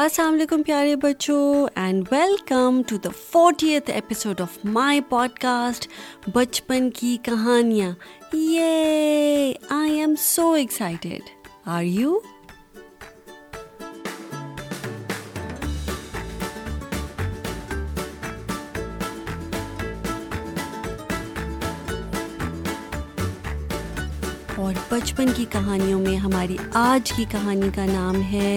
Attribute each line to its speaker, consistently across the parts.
Speaker 1: السلام علیکم پیارے بچوں and welcome to the fortieth episode of my podcast بچپن کی کہانیاں یہ I am so excited are you اور بچپن کی کہانیوں میں ہماری آج کی کہانی کا نام ہے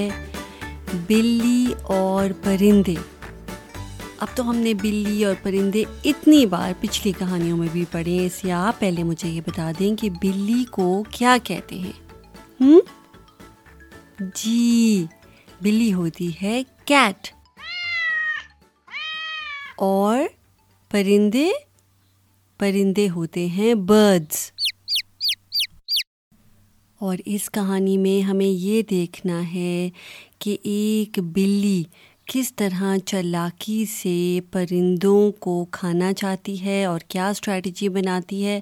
Speaker 1: بلی اور پرندے اب تو ہم نے بلی اور پرندے اتنی بار پچھلی کہانیوں میں بھی پڑھے اس لیے آپ پہلے مجھے یہ بتا دیں کہ بلی کو کیا کہتے ہیں جی بلی ہوتی ہے کیٹ اور پرندے پرندے ہوتے ہیں برڈز اور اس کہانی میں ہمیں یہ دیکھنا ہے کہ ایک بلی کس طرح چلاکی سے پرندوں کو کھانا چاہتی ہے اور کیا اسٹریٹجی بناتی ہے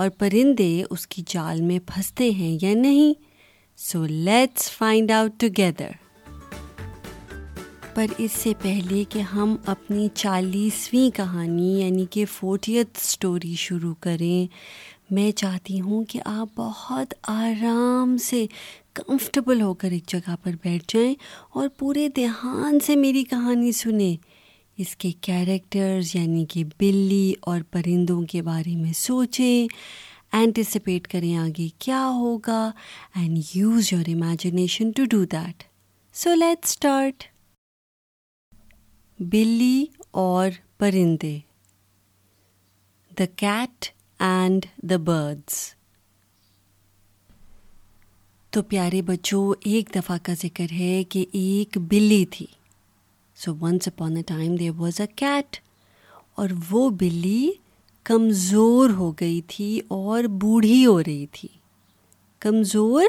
Speaker 1: اور پرندے اس کی جال میں پھنستے ہیں یا نہیں so let's find out together پر اس سے پہلے کہ ہم اپنی چالیسویں کہانی یعنی کہ فورٹیتھ اسٹوری شروع کریں میں چاہتی ہوں کہ آپ بہت آرام سے کمفرٹیبل ہو کر ایک جگہ پر بیٹھ جائیں اور پورے دھیان سے میری کہانی سنیں اس کے کیریکٹرز یعنی کہ بلی اور پرندوں کے بارے میں سوچیں اینٹیسپیٹ کریں آگے کیا ہوگا and use your imagination to do that so let start بلی اور پرندے the cat and the birds تو پیارے بچوں ایک دفعہ کا ذکر ہے کہ ایک بلی تھی so once upon a time there was a cat اور وہ بلی کمزور ہو گئی تھی اور بوڑھی ہو رہی تھی کمزور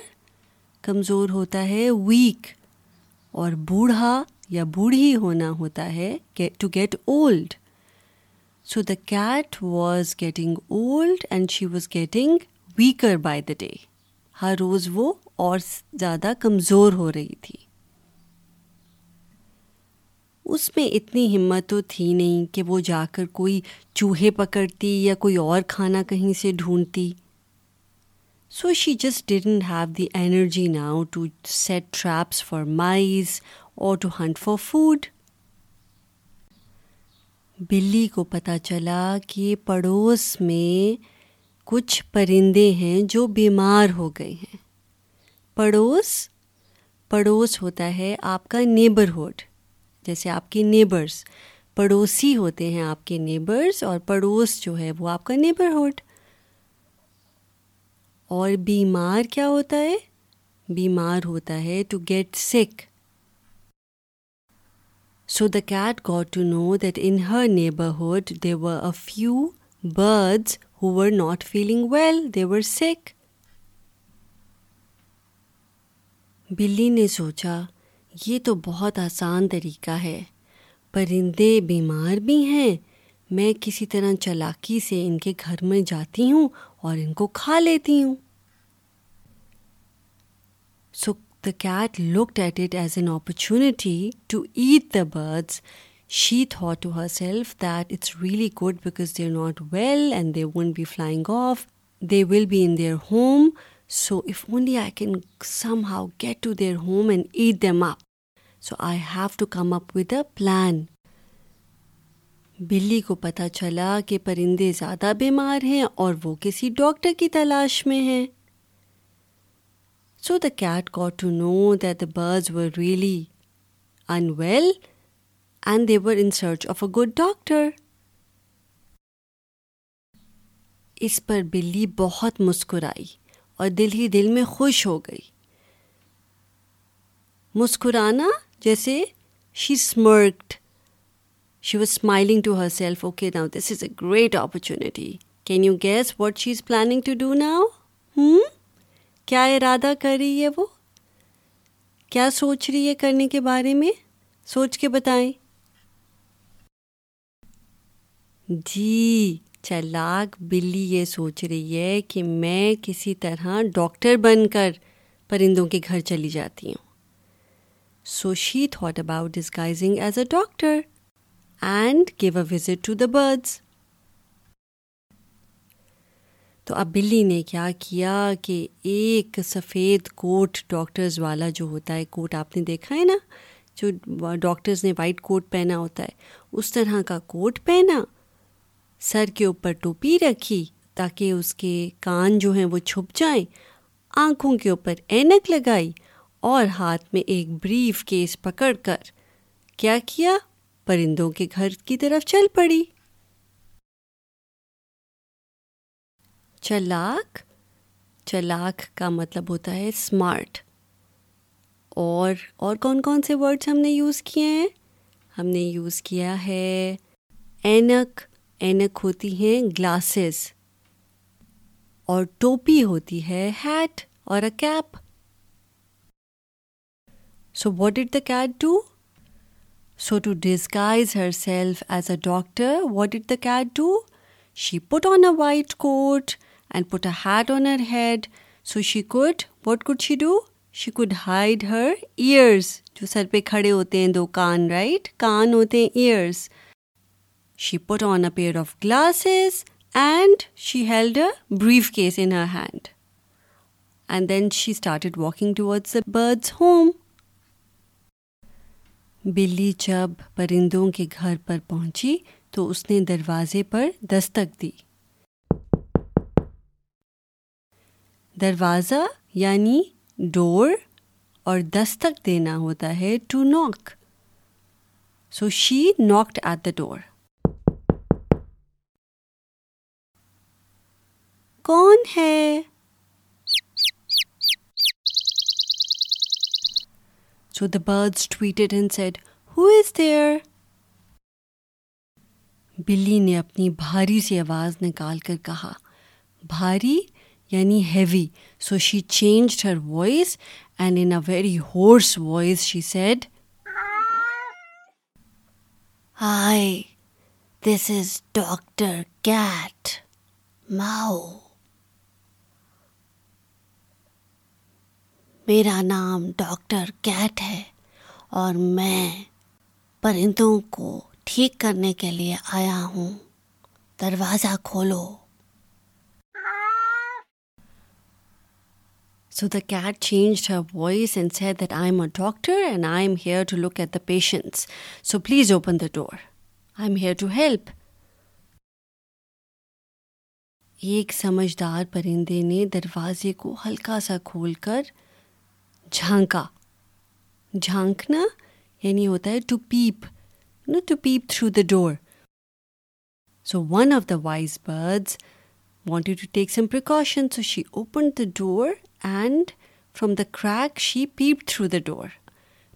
Speaker 1: کمزور ہوتا ہے ویک اور بوڑھا یا بوڑھی ہونا ہوتا ہے to get old so the cat was getting old and she was getting weaker by the day ہر روز وہ اور زیادہ کمزور ہو رہی تھی اس میں اتنی ہمت تو تھی نہیں کہ وہ جا کر کوئی چوہے پکڑتی یا کوئی اور کھانا کہیں سے ڈھونڈتی so she just have the energy now to set traps for mice اور ٹو ہنٹ فار فوڈ بلی کو پتا چلا کہ پڑوس میں کچھ پرندے ہیں جو بیمار ہو گئے ہیں پڑوس پڑوس ہوتا ہے آپ کا نیبرہڈ جیسے آپ کے نیبرس پڑوسی ہوتے ہیں آپ کے نیبرس اور پڑوس جو ہے وہ آپ کا نیبرہڈ اور بیمار کیا ہوتا ہے بیمار ہوتا ہے to get sick so the cat got to know that in her neighbourhood there were a few birds who were not feeling well they were sick بلی نے سوچا یہ تو بہت آسان طریقہ ہے پرندے بیمار بھی ہیں میں کسی طرح چلاکی سے ان کے گھر میں جاتی ہوں اور ان کو کھا لیتی ہوں so the cat look at it is an opportunity to eat the birds she to herself that it's really good because they are not well and they won't be flying off they will be in their home so if only I can somehow get to their home and eat them up so I have to come up with a plan بلی کو پتا چلا کہ پرندے زیادہ بیمار ہیں اور وہ کسی ڈاکٹر کی تلاش میں ہیں so the cat got to know that the birds were really unwell and they were in search of a good doctor اس پر بلی بہت مسکرائی اور دل ہی دل میں خوش ہو گئی مسکرانا جیسے she smirked she was smiling to herself okay now this is a great opportunity can you guess what she is planning to do now کیا ارادہ کر رہی ہے وہ کیا سوچ رہی ہے کرنے کے بارے میں سوچ کے بتائیں جی چلاک بلی یہ سوچ رہی ہے کہ میں کسی طرح ڈاکٹر بن کر پرندوں کے گھر چلی جاتی ہوں so she thought about disguising as a doctor and gave a visit to the birds تو اب بلی نے کیا کیا کہ ایک سفید کوٹ ڈاکٹرز والا جو ہوتا ہے کوٹ آپ نے دیکھا ہے نا جو ڈاکٹرز نے وائٹ کوٹ پہنا ہوتا ہے اس طرح کا کوٹ پہنا سر کے اوپر ٹوپی رکھی تاکہ اس کے کان جو ہیں وہ چھپ جائیں آنکھوں کے اوپر اینک لگائی اور ہاتھ میں ایک بریف کیس پکڑ کر کیا کیا پرندوں کے گھر کی طرف چل پڑی چلاک چلاک کا مطلب ہوتا ہے اسمارٹ اور اور کون کون سے ورڈس ہم نے یوز کیے ہیں ہم نے یوز کیا ہے اینک اینک ہوتی ہیں گلاسز اور ٹوپی ہوتی ہے ہیٹ اور a cap so what did the cat do so to disguise herself as a doctor what did the cat do she put on a white coat and put a hat on her head so she could what could she do she could hide her ears جو سر پہ کھڑے ہوتے ہیں دو کان right right? کان ہوتے ہیں ears she put on a pair of glasses and she held a briefcase in hand and then she started walking towards home بلی جب پرندوں کے گھر پر پہنچی تو اس نے دروازے پر دستک دی دروازہ یعنی ڈور اور دستک دینا ہوتا ہے ٹو ناک سو شی ناکڈ ایٹ دا ڈور کون ہے سو داڈ ٹویٹڈ بلی نے اپنی بھاری سی آواز نکال کر کہا بھاری یعنی heavy so she change her voice and in a very hoarse voice she said hi this is doctor cat meow میرا نام ڈاکٹر کیٹ ہے اور میں پرندوں کو ٹھیک کرنے کے لیے آیا ہوں دروازہ کھولو so the cat change her voice and said that I am a doctor and I am here to look at the patients so please open the door I am here to help ایک سمجھدار پرندے نے دروازے کو ہلکا سا کھول کر جھانکا جھانکنا یعنی ہوتا ہے to peep no to peep through the door so one of the wise birds wanted to take some precaution so she open the door and from the crack she peep through the door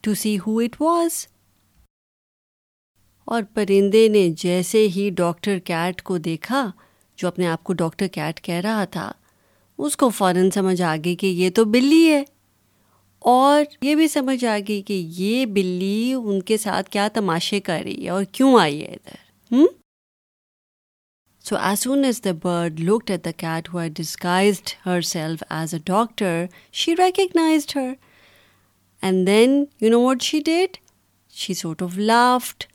Speaker 1: to see who it was اور پرندے نے جیسے ہی doctor Kate کو دیکھا جو اپنے آپ کو ڈاکٹر کیٹ کہہ رہا تھا اس کو فوراً سمجھ آ گئی کہ یہ تو بلی ہے اور یہ بھی سمجھ آ گئی کہ یہ بلی ان کے ساتھ کیا تماشے کر رہی ہے اور کیوں آئی ہے ادھر ہوں so as soon as the bird looked at the cat who disguised herself as a doctor she recognized her and then you know what she did she sort of laughed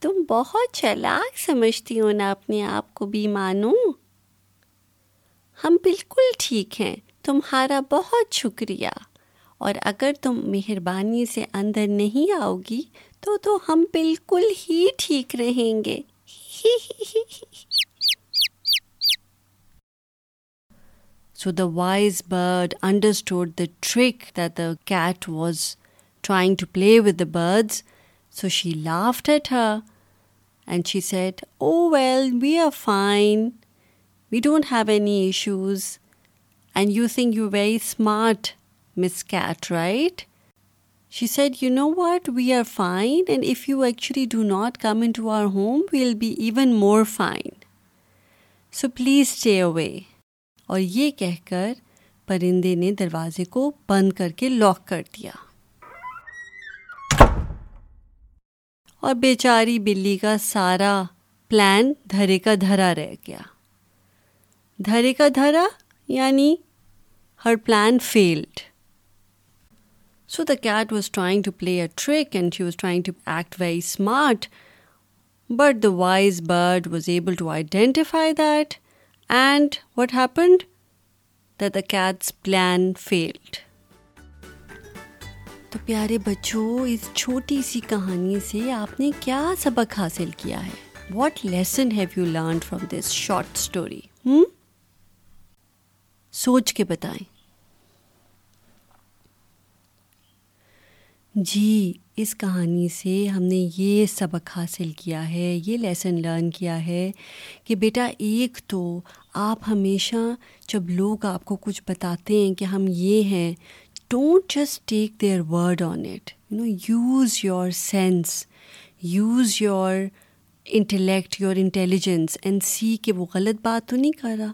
Speaker 1: تم بہت چلاک سمجھتی ہو نا اپنے آپ کو بھی مانوں ہم بالکل ٹھیک ہیں تمہارا بہت شکریہ اور اگر تم مہربانی سے اندر نہیں آؤ گی تو تو ہم بالکل ہی ٹھیک رہیں گے so the wise bird understood the trick that cat was trying to play with the birds so she laughed at her and she said oh well we are fine we don't have any issues and you seem you very smart miss cat right she said you know what we are fine and if you actually do not come into our home we will be even more fine so please stay away اور یہ کہہ کر پرندے نے دروازے کو بند کر کے لاک کر دیا اور بیچاری بلی کا سارا پلان دھرے کا دھرا رہ گیا دھرے کا دھرا یعنی her plan failed so the cat was trying to play a trick and she was trying to act very smart but the wise bird was able to identify that and what happened the cat's plan failed تو پیارے بچوں اس چھوٹی سی کہانی سے آپ نے کیا سبق حاصل کیا ہے what lesson have you learn from this short story ہوں سوچ کے بتائیں جی اس کہانی سے ہم نے یہ سبق حاصل کیا ہے یہ لیسن لرن کیا ہے کہ بیٹا ایک تو آپ ہمیشہ جب لوگ آپ کو کچھ بتاتے ہیں کہ ہم یہ ہیں don't just take their word on it you know use your sense use your intellect your intelligence and see کہ وہ غلط بات تو نہیں کر رہا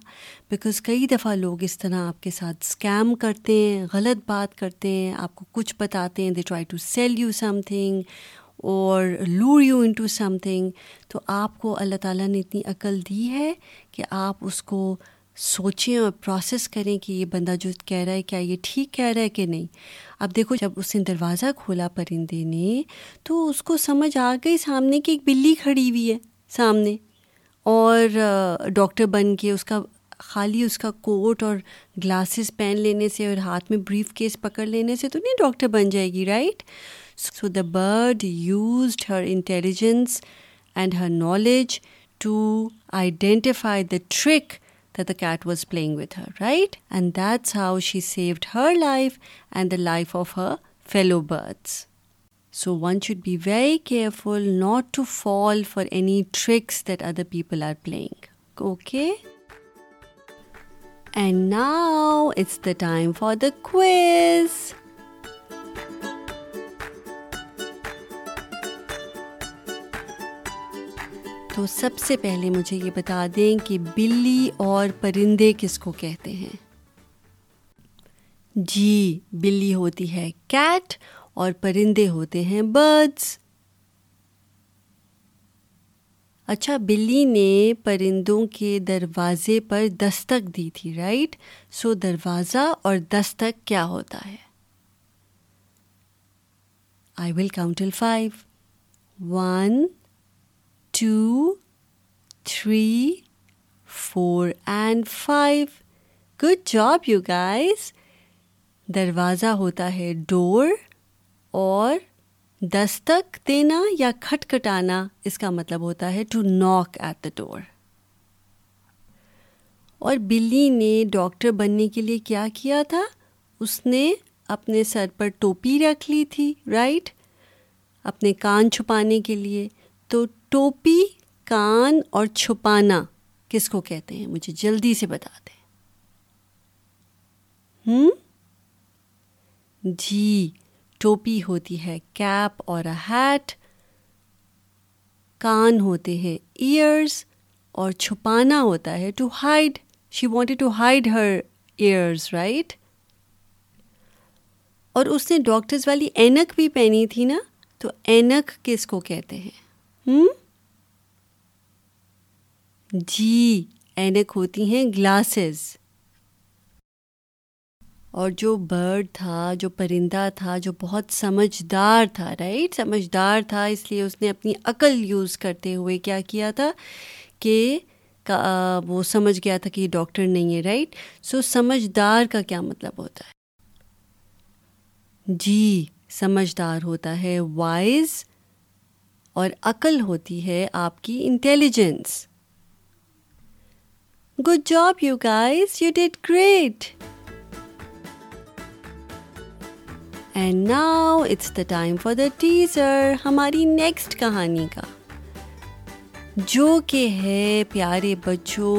Speaker 1: بیکاز کئی دفعہ لوگ اس طرح آپ کے ساتھ اسکیم کرتے ہیں غلط بات کرتے ہیں آپ کو کچھ بتاتے ہیں they try to sell you something اور lure you into something تو آپ کو اللہ تعالیٰ نے اتنی عقل دی ہے کہ آپ اس کو سوچیں اور پروسیس کریں کہ یہ بندہ جو کہہ رہا ہے کیا یہ ٹھیک کہہ رہا ہے کہ نہیں اب دیکھو جب اس نے دروازہ کھولا پرندے نے تو اس کو سمجھ آ گئی سامنے کی ایک بلی کھڑی ہوئی ہے سامنے اور ڈاکٹر بن کے اس کا خالی اس کا کوٹ اور گلاسز پہن لینے سے اور ہاتھ میں بریف کیس پکڑ لینے سے تو نہیں ڈاکٹر بن جائے گی right so the bird used her intelligence and her knowledge to identify the trick that the cat was playing with her, right? And that's how she saved her life and the life of her fellow birds. So one should be very careful not to fall for any tricks that other people are playing. Okay? And now it's the time for the quiz. تو سب سے پہلے مجھے یہ بتا دیں کہ بلی اور پرندے کس کو کہتے ہیں جی بلی ہوتی ہے کیٹ اور پرندے ہوتے ہیں برڈس اچھا بلی نے پرندوں کے دروازے پر دستک دی تھی رائٹ سو دروازہ اور دستک کیا ہوتا ہے I will count till five one two, three, four, and five. Good job, you guys. دروازہ ہوتا ہے ڈور اور دستک دینا یا کھٹکھٹانا اس کا مطلب ہوتا ہے ٹو ناک ایٹ دا ڈور اور بلی نے ڈاکٹر بننے کے لیے کیا کیا تھا اس نے اپنے سر پر ٹوپی رکھ لی تھی رائٹ right? اپنے کان چھپانے کے لیے تو ٹوپی کان اور چھپانا کس کو کہتے ہیں مجھے جلدی سے بتا دیں ہوں جی ٹوپی ہوتی ہے کیپ اور ہیٹ کان ہوتے ہیں ایئرس اور چھپانا ہوتا ہے to hide she wanted to hide her ears right اور اس نے ڈاکٹرز والی اینک بھی پہنی تھی نا تو اینک کس کو کہتے ہیں ہوں جی اینک ہوتی ہیں گلاسز اور جو برڈ تھا جو پرندہ تھا جو بہت سمجھدار تھا رائٹ سمجھدار تھا اس لیے اس نے اپنی عقل یوز کرتے ہوئے کیا کیا تھا کہ وہ سمجھ گیا تھا کہ یہ ڈاکٹر نہیں ہے رائٹ سو سمجھدار کا کیا مطلب ہوتا ہے جی سمجھدار ہوتا ہے وائز اور عقل ہوتی ہے آپ کی intelligence good job you guys you did great and now it's the time for the teacher ہماری نیکسٹ کہانی کا جو کہ ہے پیارے بچوں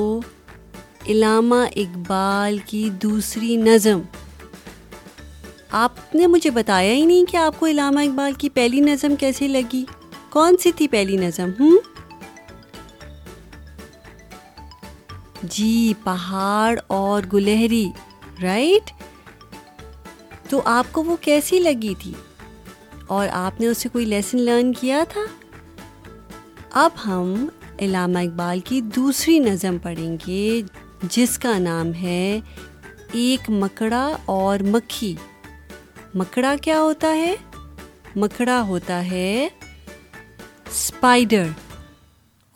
Speaker 1: علامہ اقبال کی دوسری نظم آپ نے مجھے بتایا ہی نہیں کہ آپ کو علامہ اقبال کی پہلی نظم کیسے لگی کون سی تھی پہلی نظم ہوں جی پہاڑ اور گلہری رائٹ تو آپ کو وہ کیسی لگی تھی اور آپ نے اسے کوئی لیسن لرن کیا تھا اب ہم علامہ اقبال کی دوسری نظم پڑھیں گے جس کا نام ہے ایک مکڑا اور مکھی مکڑا کیا ہوتا ہے مکڑا ہوتا ہے اسپائڈر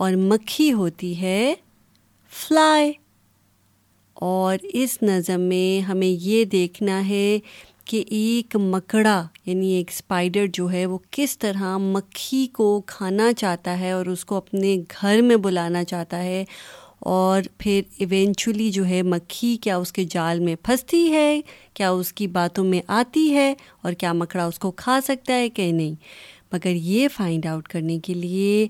Speaker 1: اور مکھی ہوتی ہے فلائی اور اس نظم میں ہمیں یہ دیکھنا ہے کہ ایک مکڑا یعنی ایک اسپائڈر جو ہے وہ کس طرح مکھی کو کھانا چاہتا ہے اور اس کو اپنے گھر میں بلانا چاہتا ہے اور پھر ایونچولی جو ہے مکھی کیا اس کے جال میں پھنستی ہے کیا اس کی باتوں میں آتی ہے اور کیا مکڑا اس کو کھا سکتا ہے کہ نہیں مگر یہ فائنڈ آؤٹ کرنے کے لیے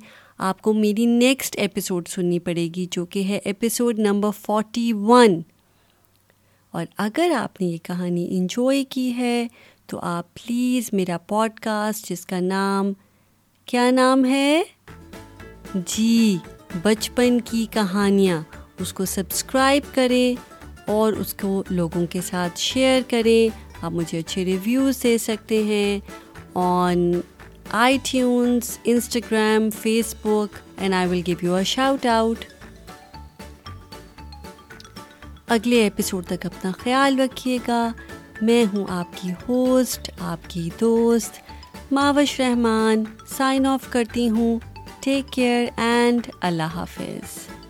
Speaker 1: آپ کو میری نیکسٹ ایپیسوڈ سننی پڑے گی جو کہ ہے ایپیسوڈ نمبر فورٹی ون اور اگر آپ نے یہ کہانی انجوائے کی ہے تو آپ پلیز میرا پوڈ کاسٹ جس کا نام کیا نام ہے جی بچپن کی کہانیاں اس کو سبسکرائب کریں اور اس کو لوگوں کے ساتھ شیئر کریں آپ مجھے اچھے ریویوز دے سکتے ہیں on iTunes Instagram Facebook and I will give you shout out اگلے ایپیسوڈ تک اپنا خیال رکھیے گا میں ہوں آپ کی ہوسٹ آپ کی دوست ماوش رحمان سائن آف کرتی ہوں ٹیک کیئر اینڈ اللہ حافظ